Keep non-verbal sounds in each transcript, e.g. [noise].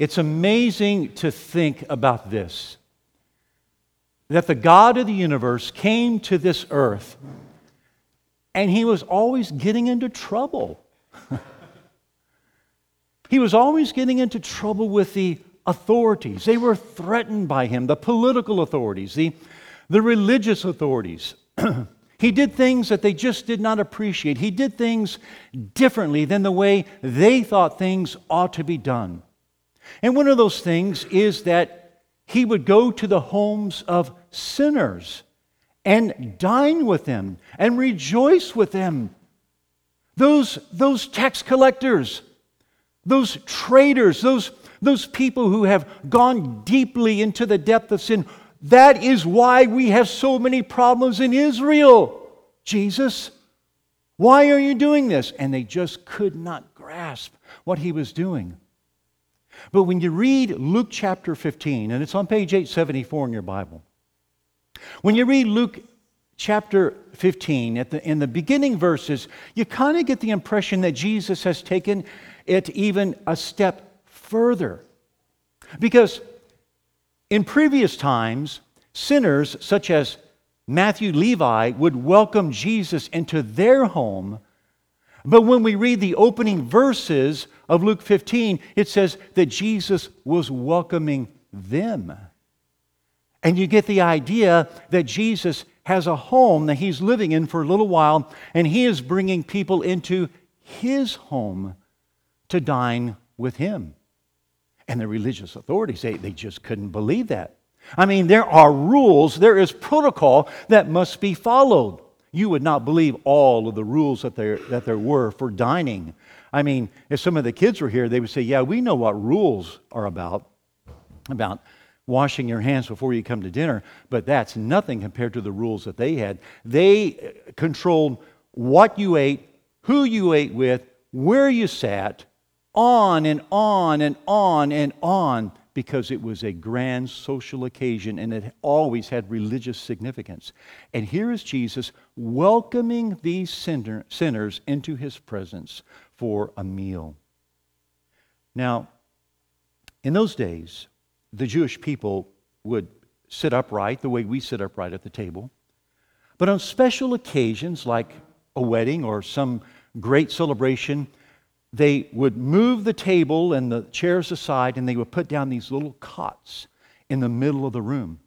It's amazing to think about this that the God of the universe came to this earth and he was always getting into trouble. [laughs] he was always getting into trouble with the authorities. They were threatened by him, the political authorities, the, the religious authorities. [clears throat] he did things that they just did not appreciate. He did things differently than the way they thought things ought to be done. And one of those things is that he would go to the homes of sinners and dine with them and rejoice with them. Those, those tax collectors, those traitors, those, those people who have gone deeply into the depth of sin. That is why we have so many problems in Israel. Jesus, why are you doing this? And they just could not grasp what he was doing. But when you read Luke chapter 15, and it's on page 874 in your Bible, when you read Luke chapter 15, at the, in the beginning verses, you kind of get the impression that Jesus has taken it even a step further. Because in previous times, sinners such as Matthew Levi would welcome Jesus into their home. But when we read the opening verses of Luke 15, it says that Jesus was welcoming them. And you get the idea that Jesus has a home that he's living in for a little while, and he is bringing people into his home to dine with him. And the religious authorities, they, they just couldn't believe that. I mean, there are rules, there is protocol that must be followed. You would not believe all of the rules that there, that there were for dining. I mean, if some of the kids were here, they would say, Yeah, we know what rules are about, about washing your hands before you come to dinner, but that's nothing compared to the rules that they had. They uh, controlled what you ate, who you ate with, where you sat, on and on and on and on because it was a grand social occasion and it always had religious significance. And here is Jesus welcoming these sinner, sinners into his presence for a meal. Now, in those days, the Jewish people would sit upright the way we sit upright at the table. But on special occasions like a wedding or some great celebration, they would move the table and the chairs aside and they would put down these little cots in the middle of the room.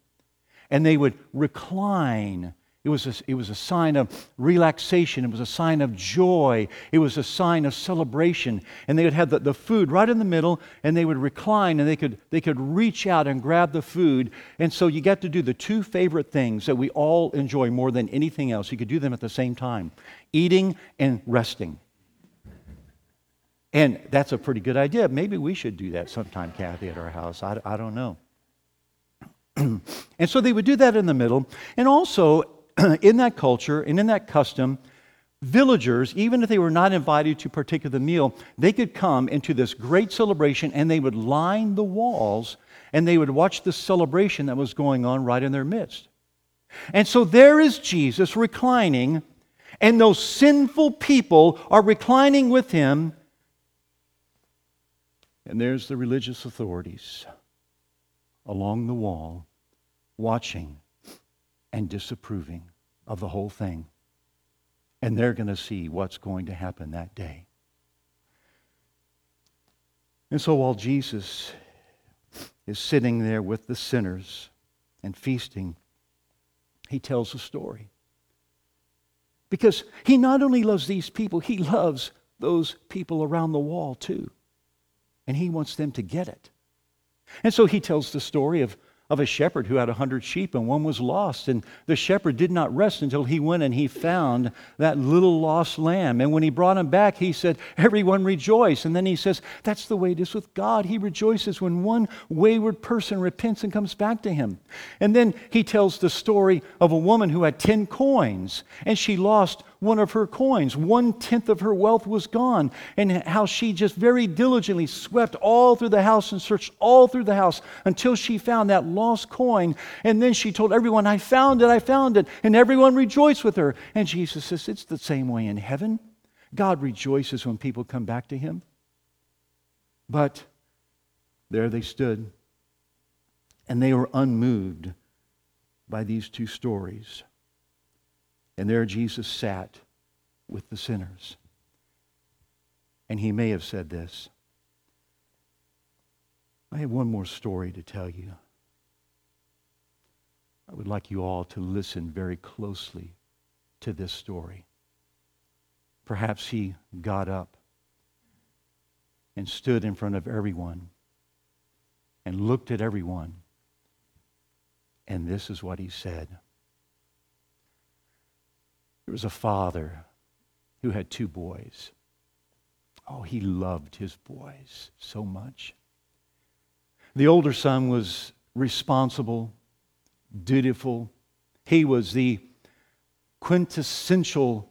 And they would recline it was, a, it was a sign of relaxation. It was a sign of joy. It was a sign of celebration. And they would have the, the food right in the middle, and they would recline and they could, they could reach out and grab the food. And so you get to do the two favorite things that we all enjoy more than anything else. You could do them at the same time eating and resting. And that's a pretty good idea. Maybe we should do that sometime, Kathy, at our house. I, I don't know. [clears throat] and so they would do that in the middle. And also, [clears throat] in that culture and in that custom, villagers, even if they were not invited to partake of the meal, they could come into this great celebration and they would line the walls and they would watch the celebration that was going on right in their midst. And so there is Jesus reclining, and those sinful people are reclining with him. And there's the religious authorities along the wall watching and disapproving of the whole thing. And they're going to see what's going to happen that day. And so while Jesus is sitting there with the sinners and feasting, he tells a story. Because he not only loves these people, he loves those people around the wall too. And he wants them to get it. And so he tells the story of of a shepherd who had a hundred sheep and one was lost. And the shepherd did not rest until he went and he found that little lost lamb. And when he brought him back, he said, Everyone rejoice. And then he says, That's the way it is with God. He rejoices when one wayward person repents and comes back to him. And then he tells the story of a woman who had 10 coins and she lost one of her coins. One tenth of her wealth was gone. And how she just very diligently swept all through the house and searched all through the house until she found that lost coin. And then she told everyone, I found it, I found it. And everyone rejoiced with her. And Jesus says, It's the same way in heaven. God rejoices when people come back to him. But there they stood, and they were unmoved by these two stories. And there Jesus sat with the sinners. And he may have said this I have one more story to tell you. I would like you all to listen very closely to this story. Perhaps he got up and stood in front of everyone and looked at everyone. And this is what he said. There was a father who had two boys. Oh, he loved his boys so much. The older son was responsible, dutiful. He was the quintessential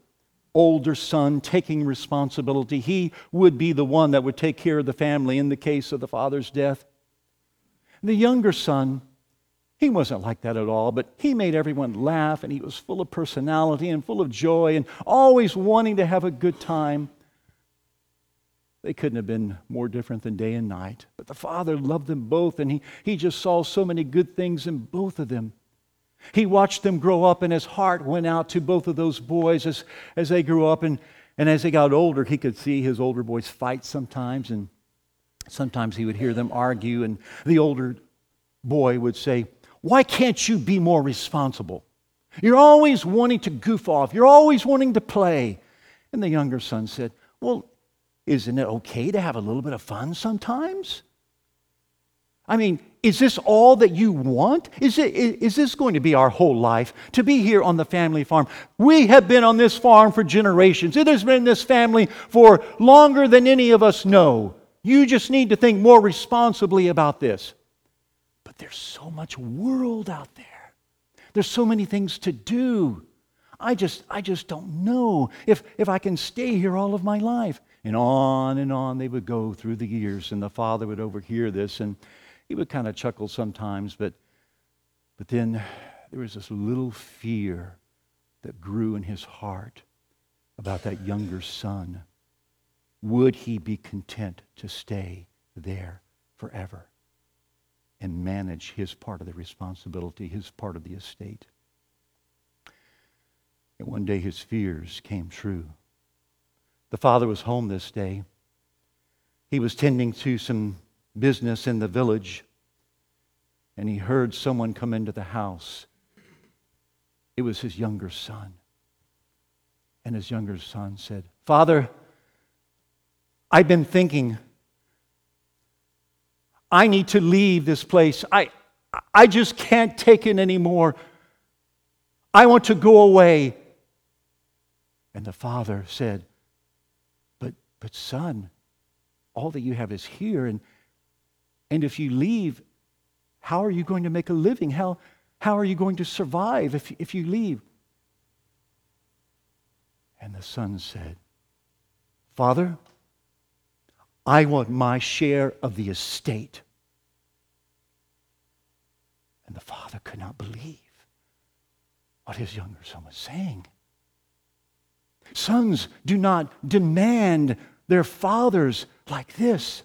older son taking responsibility. He would be the one that would take care of the family in the case of the father's death. The younger son, he wasn't like that at all, but he made everyone laugh and he was full of personality and full of joy and always wanting to have a good time. They couldn't have been more different than day and night. But the Father loved them both, and he, he just saw so many good things in both of them. He watched them grow up, and his heart went out to both of those boys as, as they grew up. And, and as they got older, he could see his older boys fight sometimes, and sometimes he would hear them argue. And the older boy would say, Why can't you be more responsible? You're always wanting to goof off, you're always wanting to play. And the younger son said, Well, isn't it okay to have a little bit of fun sometimes? I mean, is this all that you want? Is, it, is this going to be our whole life to be here on the family farm? We have been on this farm for generations. It has been this family for longer than any of us know. You just need to think more responsibly about this. There's so much world out there. There's so many things to do. I just, I just don't know if, if I can stay here all of my life. And on and on they would go through the years, and the father would overhear this, and he would kind of chuckle sometimes, but, but then there was this little fear that grew in his heart about that younger son. Would he be content to stay there forever and manage his part of the responsibility, his part of the estate? And one day his fears came true. The father was home this day. He was tending to some business in the village, and he heard someone come into the house. It was his younger son. And his younger son said, Father, I've been thinking, I need to leave this place. I, I just can't take it anymore. I want to go away. And the father said, but, but son, all that you have is here. And, and if you leave, how are you going to make a living? How, how are you going to survive if, if you leave? And the son said, Father, I want my share of the estate. And the father could not believe what his younger son was saying. Sons do not demand their fathers like this.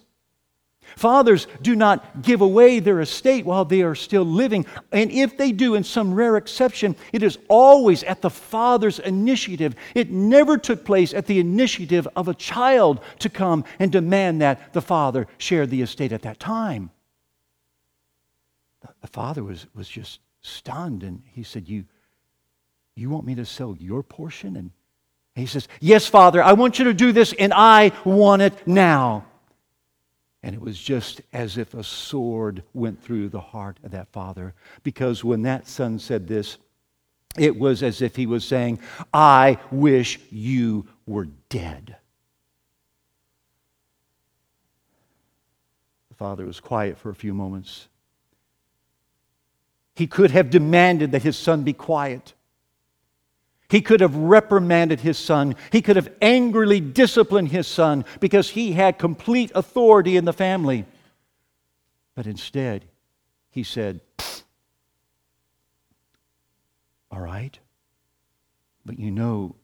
Fathers do not give away their estate while they are still living. And if they do, in some rare exception, it is always at the father's initiative. It never took place at the initiative of a child to come and demand that the father share the estate at that time. The father was, was just stunned and he said, You, you want me to sell your portion? And he says, Yes, Father, I want you to do this, and I want it now. And it was just as if a sword went through the heart of that father. Because when that son said this, it was as if he was saying, I wish you were dead. The father was quiet for a few moments. He could have demanded that his son be quiet. He could have reprimanded his son. He could have angrily disciplined his son because he had complete authority in the family. But instead, he said, All right, but you know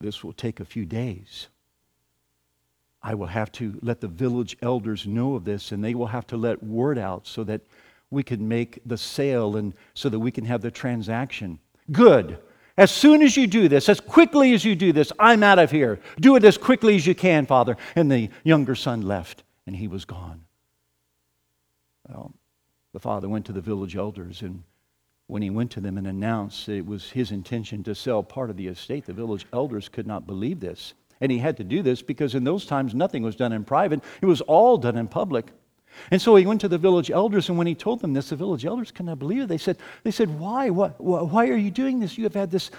this will take a few days. I will have to let the village elders know of this, and they will have to let word out so that we can make the sale and so that we can have the transaction. Good. As soon as you do this, as quickly as you do this, I'm out of here. Do it as quickly as you can, Father. And the younger son left, and he was gone. Well, the father went to the village elders, and when he went to them and announced that it was his intention to sell part of the estate, the village elders could not believe this. And he had to do this because in those times nothing was done in private, it was all done in public. And so he went to the village elders, and when he told them this, the village elders could not believe it. They said, they said Why? What, why are you doing this? You have had this,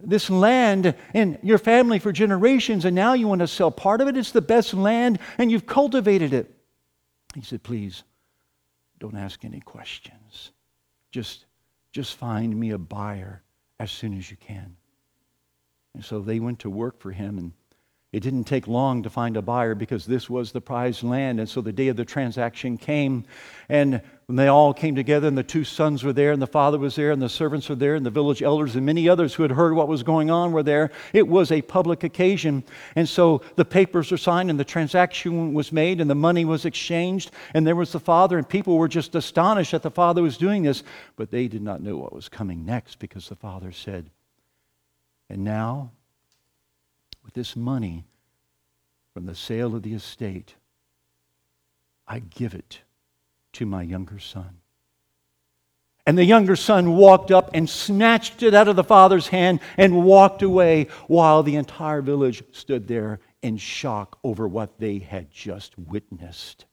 this land in your family for generations, and now you want to sell part of it? It's the best land, and you've cultivated it. He said, Please, don't ask any questions. Just, just find me a buyer as soon as you can. And so they went to work for him, and it didn't take long to find a buyer because this was the prized land. And so the day of the transaction came, and when they all came together, and the two sons were there, and the father was there, and the servants were there, and the village elders, and many others who had heard what was going on were there. It was a public occasion. And so the papers were signed, and the transaction was made, and the money was exchanged, and there was the father, and people were just astonished that the father was doing this. But they did not know what was coming next because the father said, And now, this money from the sale of the estate, I give it to my younger son. And the younger son walked up and snatched it out of the father's hand and walked away while the entire village stood there in shock over what they had just witnessed.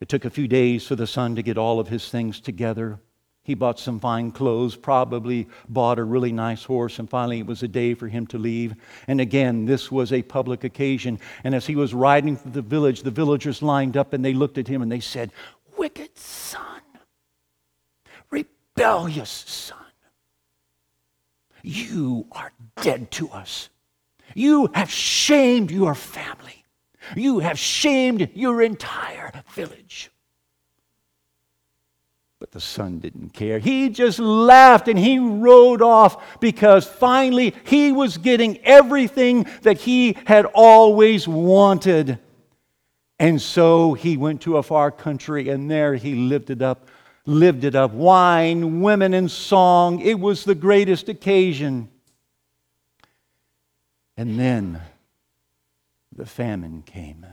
It took a few days for the son to get all of his things together. He bought some fine clothes, probably bought a really nice horse, and finally it was a day for him to leave. And again, this was a public occasion. And as he was riding through the village, the villagers lined up and they looked at him and they said, Wicked son, rebellious son, you are dead to us. You have shamed your family. You have shamed your entire village. But the son didn't care. He just laughed and he rode off because finally he was getting everything that he had always wanted. And so he went to a far country and there he lived it up, lived it up. Wine, women, and song. It was the greatest occasion. And then the famine came.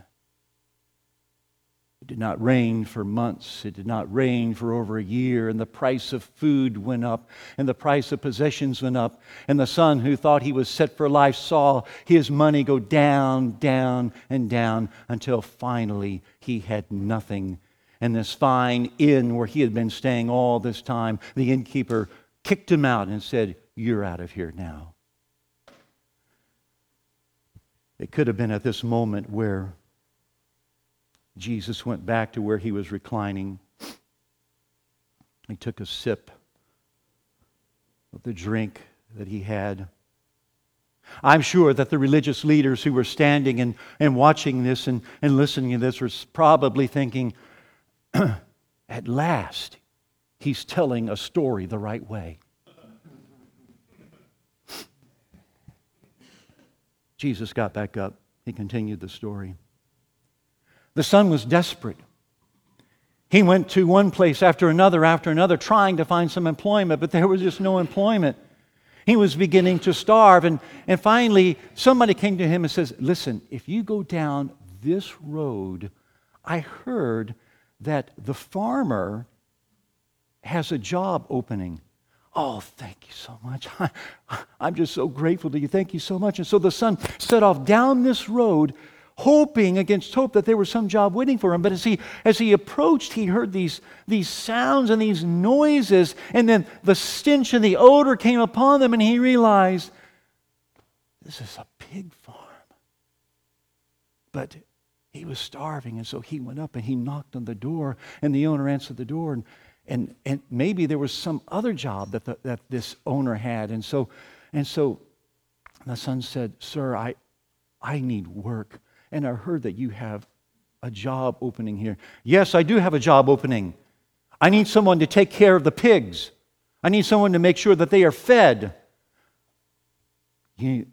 It did not rain for months. It did not rain for over a year. And the price of food went up, and the price of possessions went up. And the son who thought he was set for life saw his money go down, down, and down until finally he had nothing. And this fine inn where he had been staying all this time, the innkeeper kicked him out and said, You're out of here now. It could have been at this moment where Jesus went back to where he was reclining. He took a sip of the drink that he had. I'm sure that the religious leaders who were standing and, and watching this and, and listening to this were probably thinking, [clears throat] at last, he's telling a story the right way. Jesus got back up. He continued the story. The son was desperate. He went to one place after another after another trying to find some employment, but there was just no employment. He was beginning to starve. And, and finally, somebody came to him and says, Listen, if you go down this road, I heard that the farmer has a job opening. Oh, thank you so much. [laughs] I, am just so grateful to you. Thank you so much. And so the son set off down this road hoping against hope that there was some job waiting for him. But as he, as he approached, he heard these, these sounds and these noises, and then the stench and the odor came upon them, and he realized this is a pig farm. But he was starving, and so he went up and he knocked on the door, and the owner answered the door, and, and, and maybe there was some other job that, the, that this owner had. And so, and so the son said, Sir, I, I need work and I heard that you have a job opening here. Yes, I do have a job opening. I need someone to take care of the pigs. I need someone to make sure that they are fed. You,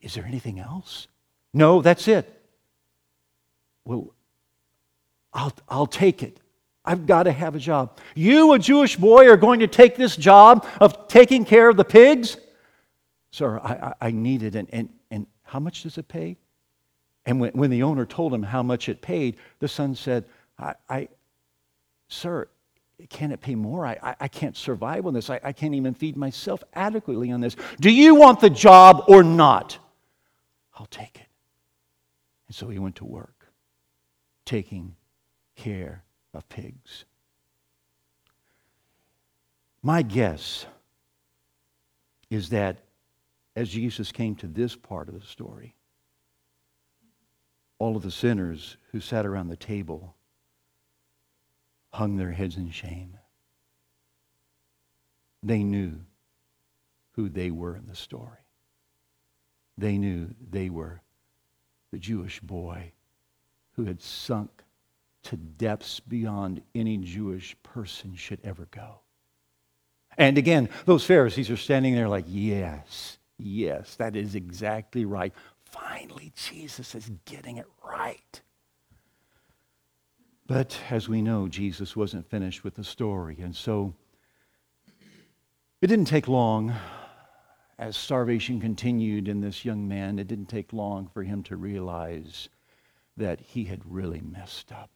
is there anything else? No, that's it. Well, I'll, I'll take it. I've got to have a job. You, a Jewish boy, are going to take this job of taking care of the pigs? Sir, I, I, I need it. And, and, and how much does it pay? And when, when the owner told him how much it paid, the son said, I, I Sir, can it pay more? I, I, I can't survive on this. I, I can't even feed myself adequately on this. Do you want the job or not? I'll take it. And so he went to work, taking care of pigs. My guess is that as Jesus came to this part of the story, all of the sinners who sat around the table hung their heads in shame. They knew who they were in the story. They knew they were the Jewish boy who had sunk to depths beyond any Jewish person should ever go. And again, those Pharisees are standing there like, yes, yes, that is exactly right. Finally, Jesus is getting it right. But as we know, Jesus wasn't finished with the story. And so it didn't take long as starvation continued in this young man, it didn't take long for him to realize that he had really messed up.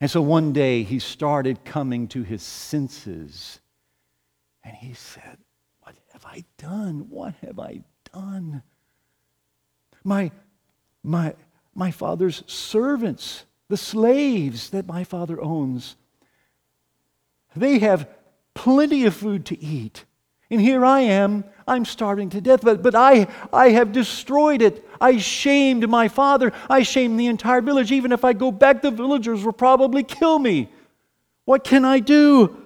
And so one day he started coming to his senses and he said, What have I done? What have I done? My, my, my father's servants, the slaves that my father owns, they have plenty of food to eat. And here I am, I'm starving to death, but, but I, I have destroyed it. I shamed my father. I shamed the entire village. Even if I go back, the villagers will probably kill me. What can I do?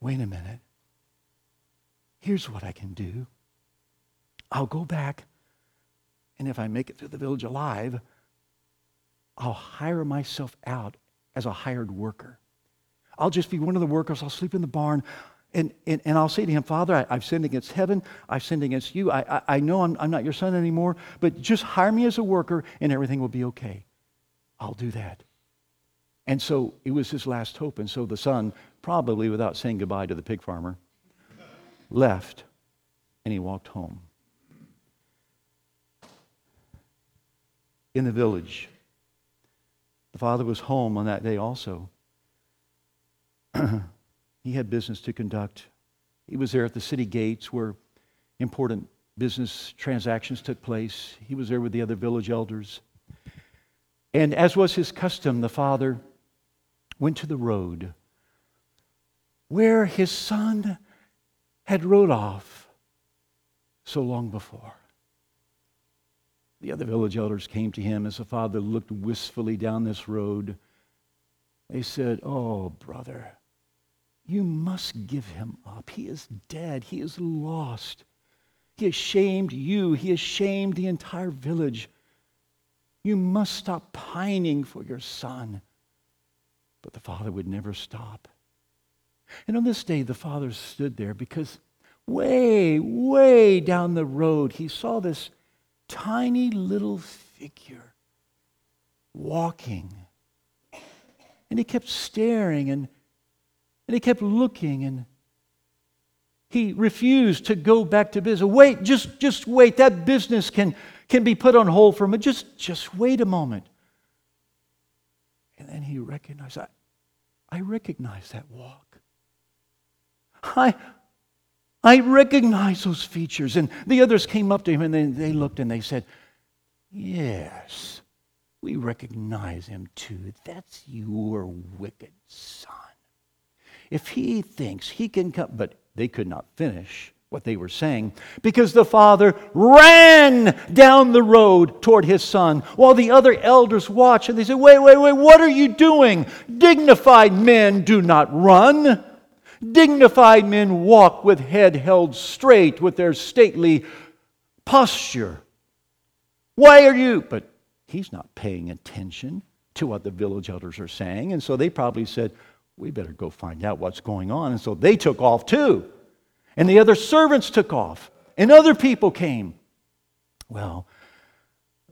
Wait a minute. Here's what I can do I'll go back, and if I make it through the village alive, I'll hire myself out as a hired worker. I'll just be one of the workers. I'll sleep in the barn. And, and, and I'll say to him, Father, I, have sinned against heaven. I've sinned against you. I, I, I know I'm, I'm not your son anymore, but just hire me as a worker and everything will be okay. I'll do that. And so it was his last hope. And so the son, probably without saying goodbye to the pig farmer, left and he walked home. In the village, the father was home on that day also. [clears throat] he had business to conduct. He was there at the city gates where important business transactions took place. He was there with the other village elders. And as was his custom, the father went to the road where his son had rode off so long before. The other village elders came to him as the father looked wistfully down this road. They said, Oh, brother, you must give him up. He is dead. He is lost. He has shamed you. He has shamed the entire village. You must stop pining for your son. But the father would never stop. And on this day, the father stood there because way, way down the road, he saw this tiny little figure walking. And he kept staring and and he kept looking and he refused to go back to business. Wait, just, just wait. That business can, can be put on hold for a minute. Just, just wait a moment. And then he recognized, I, I recognize that walk. I, I recognize those features. And the others came up to him and they, they looked and they said, Yes, we recognize him too. That's your wicked son. If he thinks he can come, but they could not finish what they were saying because the father ran down the road toward his son while the other elders watched and they said, Wait, wait, wait, what are you doing? Dignified men do not run. Dignified men walk with head held straight with their stately posture. Why are you? But he's not paying attention to what the village elders are saying. And so they probably said, we better go find out what's going on. And so they took off too. And the other servants took off. And other people came. Well,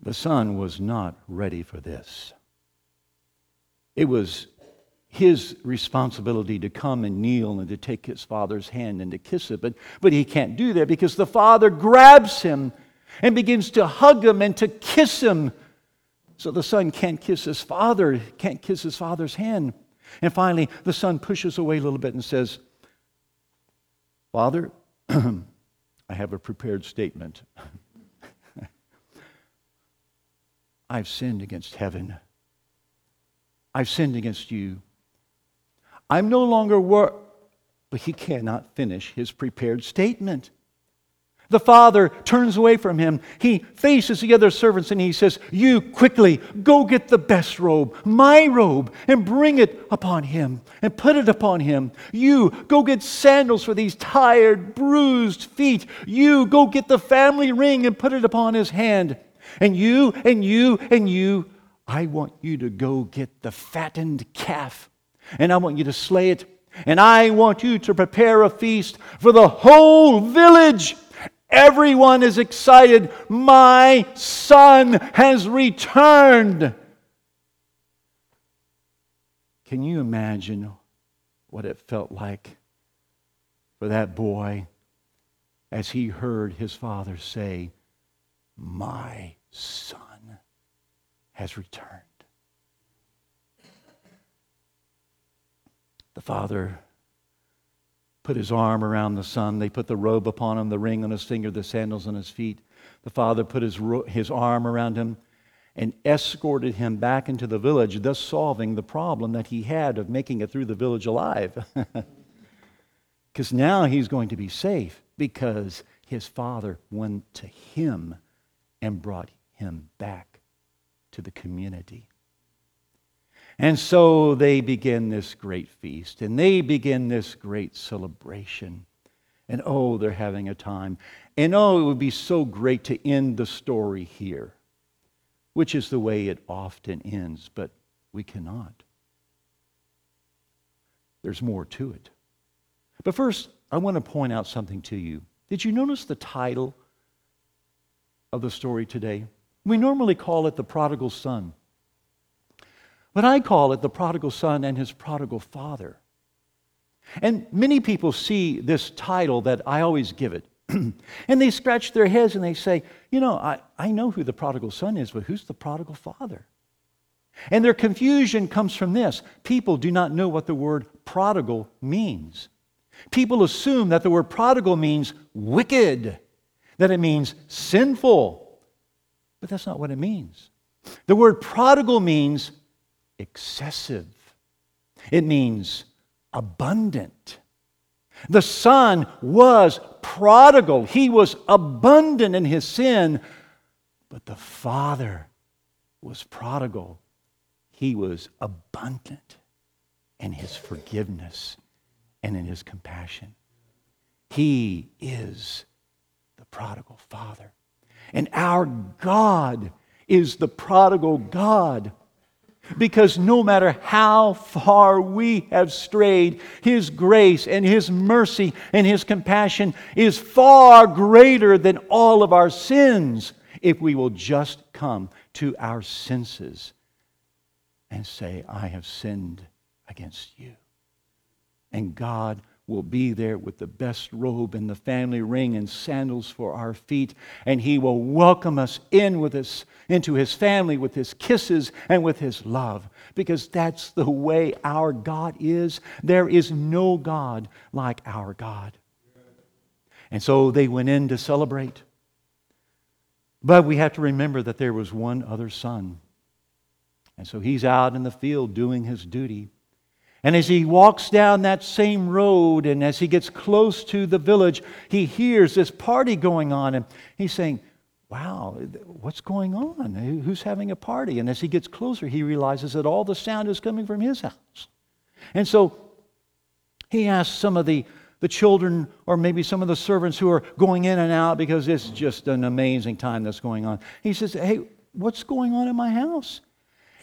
the son was not ready for this. It was his responsibility to come and kneel and to take his father's hand and to kiss it, but, but he can't do that because the father grabs him and begins to hug him and to kiss him. So the son can't kiss his father, can't kiss his father's hand. And finally, the son pushes away a little bit and says, Father, [clears throat] I have a prepared statement. [laughs] I've sinned against heaven. I've sinned against you. I'm no longer worth. But he cannot finish his prepared statement. The father turns away from him. He faces the other servants and he says, You quickly go get the best robe, my robe, and bring it upon him and put it upon him. You go get sandals for these tired, bruised feet. You go get the family ring and put it upon his hand. And you, and you, and you, I want you to go get the fattened calf and I want you to slay it. And I want you to prepare a feast for the whole village. Everyone is excited. My son has returned. Can you imagine what it felt like for that boy as he heard his father say, My son has returned? The father put his arm around the son. They put the robe upon him, the ring on his finger, the sandals on his feet. The father put his, his arm around him and escorted him back into the village, thus solving the problem that he had of making it through the village alive. [laughs] Because now he's going to be safe because his father went to him and brought him back to the community. And so they begin this great feast and they begin this great celebration. And oh, they're having a time. And oh, it would be so great to end the story here, which is the way it often ends, but we cannot. There's more to it. But first, I want to point out something to you. Did you notice the title of the story today? We normally call it the prodigal son. But I call it the prodigal son and his prodigal father. And many people see this title that I always give it. [clears throat] and they scratch their heads and they say, You know, I, I know who the prodigal son is, but who's the prodigal father? And their confusion comes from this people do not know what the word prodigal means. People assume that the word prodigal means wicked, that it means sinful. But that's not what it means. The word prodigal means excessive, it means abundant. The son was prodigal, he was abundant in his sin, but the father was prodigal. He was abundant in his forgiveness and in his compassion. He is the prodigal father. And our God is the prodigal God because no matter how far we have strayed, His grace and His mercy and His compassion is far greater than all of our sins if we will just come to our senses and say, I have sinned against you. And God will be there with the best robe and the family ring and sandals for our feet, and He will welcome us in with us into His family with His kisses and with His love, because that's the way our God is. There is no God like our God. And so they went in to celebrate. But we have to remember that there was one other son. And so he's out in the field doing his duty. And as he walks down that same road and as he gets close to the village, he hears this party going on. And he's saying, Wow, what's going on? Who's having a party? And as he gets closer, he realizes that all the sound is coming from his house. And so he asks some of the, the children or maybe some of the servants who are going in and out because it's just an amazing time that's going on. He says, Hey, what's going on in my house?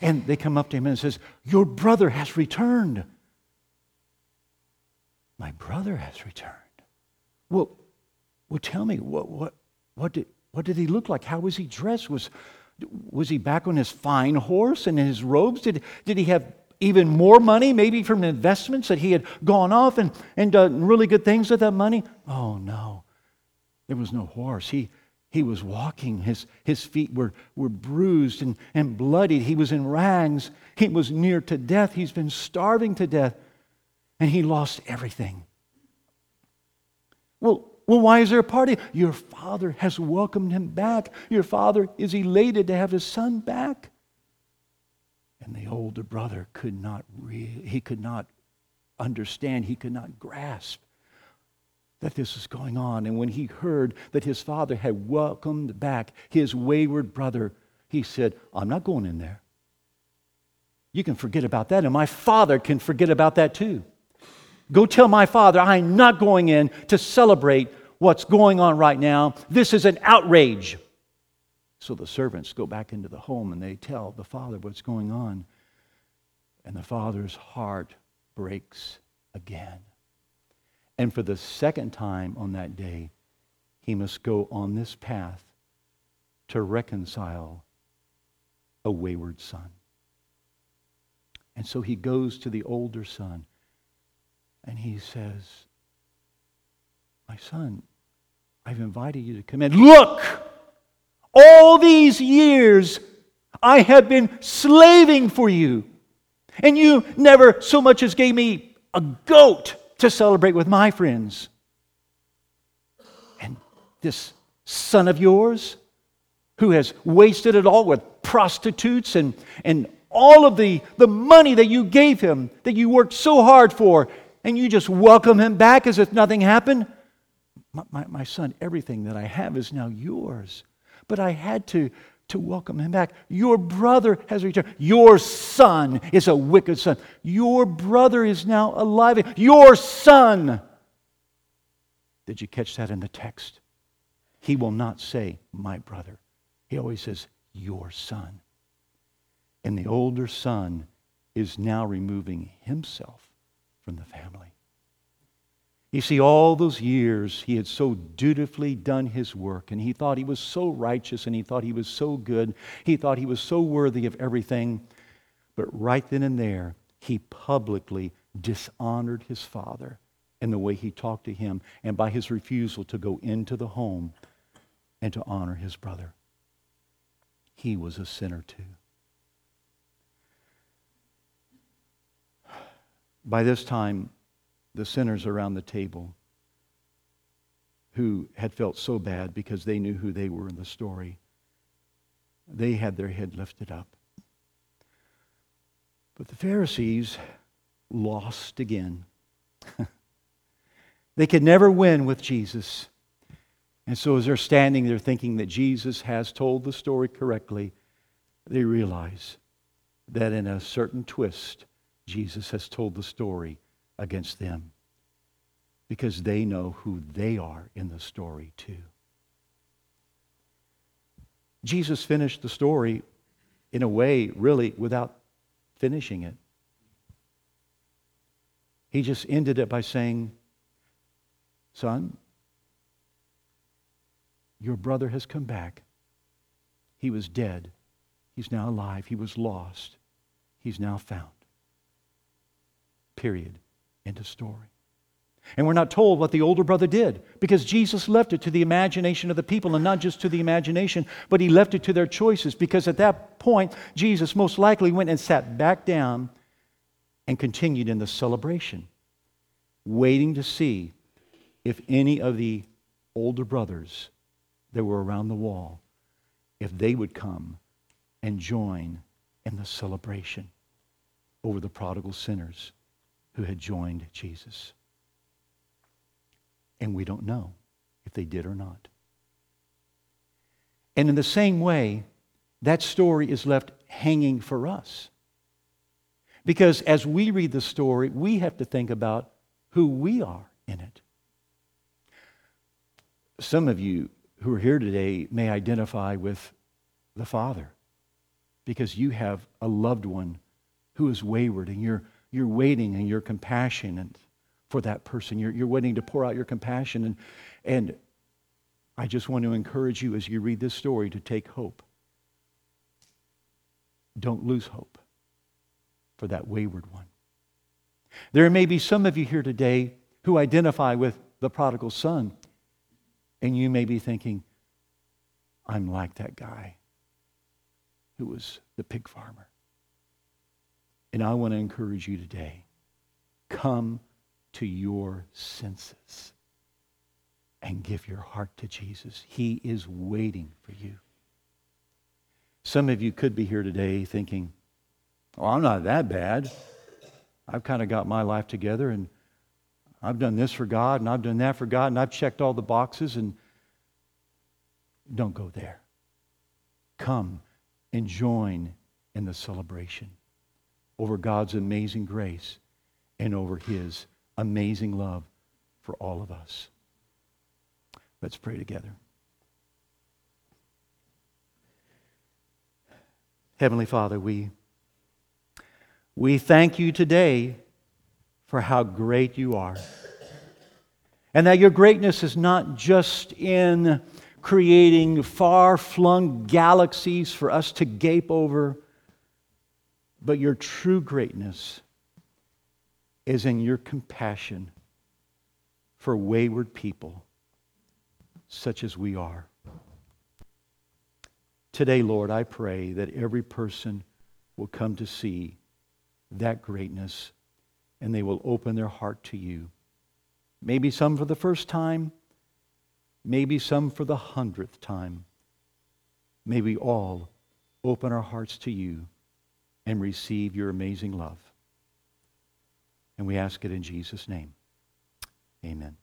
And they come up to him and says, Your brother has returned. My brother has returned. Well, well tell me, what, what, what, did, What did he look like? How was he dressed? Was, was he back on his fine horse and in his robes? Did, did he have even more money, maybe from investments that he had gone off and, and done really good things with that money? Oh, no. There was no horse. He, he was walking. His, his feet were, were bruised and, and bloodied. He was in rags. He was near to death. He's been starving to death. And he lost everything. Well, well, why is there a party? Your father has welcomed him back. Your father is elated to have his son back. And the older brother could not re- he could not understand, he could not grasp that this was going on. And when he heard that his father had welcomed back his wayward brother, he said, I'm not going in there. You can forget about that, and my father can forget about that too. Go tell my father I'm not going in to celebrate what's going on right now. This is an outrage. So the servants go back into the home and they tell the father what's going on. And the father's heart breaks again. And for the second time on that day, he must go on this path to reconcile a wayward son. And so he goes to the older son and he says, My son, I've invited you to come in. Look! All these years I have been slaving for you. And you never so much as gave me a goat to celebrate with my friends. And this son of yours, who has wasted it all with prostitutes and, and all of the, the money that you gave him, that you worked so hard for, and you just welcome him back as if nothing happened. My, my, my son, everything that I have is now yours. But I had to, to welcome him back. Your brother has returned. Your son is a wicked son. Your brother is now alive. Your son. Did you catch that in the text? He will not say, my brother. He always says, your son. And the older son is now removing himself from the family. You see, all those years he had so dutifully done his work, and he thought he was so righteous, and he thought he was so good, he thought he was so worthy of everything. But right then and there, he publicly dishonored his father in the way he talked to him and by his refusal to go into the home and to honor his brother. He was a sinner too. By this time, the sinners around the table who had felt so bad because they knew who they were in the story, they had their head lifted up. But the Pharisees lost again. [laughs] they could never win with Jesus. And so, as they're standing there thinking that Jesus has told the story correctly, they realize that in a certain twist, Jesus has told the story against them because they know who they are in the story too. Jesus finished the story in a way, really, without finishing it. He just ended it by saying, Son, your brother has come back. He was dead. He's now alive. He was lost. He's now found. Period. Of story. And we're not told what the older brother did because Jesus left it to the imagination of the people and not just to the imagination, but he left it to their choices because at that point, Jesus most likely went and sat back down and continued in the celebration, waiting to see if any of the older brothers that were around the wall, if they would come and join in the celebration over the prodigal sinners who had joined Jesus. And we don't know if they did or not. And in the same way, that story is left hanging for us. Because as we read the story, we have to think about who we are in it. Some of you who are here today may identify with the Father because you have a loved one who is wayward and you're you're waiting and you're compassionate for that person. You're, you're waiting to pour out your compassion. And, and I just want to encourage you as you read this story to take hope. Don't lose hope for that wayward one. There may be some of you here today who identify with the prodigal son, and you may be thinking, I'm like that guy who was the pig farmer. And I want to encourage you today come to your senses and give your heart to Jesus. He is waiting for you. Some of you could be here today thinking, well, I'm not that bad. I've kind of got my life together and I've done this for God and I've done that for God and I've checked all the boxes and don't go there. Come and join in the celebration over God's amazing grace and over His amazing love for all of us. Let's pray together. Heavenly Father, we, we thank you today for how great you are. And that your greatness is not just in creating far flung galaxies for us to gape over, but your true greatness is in your compassion for wayward people such as we are. Today, Lord, I pray that every person will come to see that greatness and they will open their heart to you. Maybe some for the first time, maybe some for the hundredth time. May we all open our hearts to you and receive your amazing love. And we ask it in Jesus' name. Amen.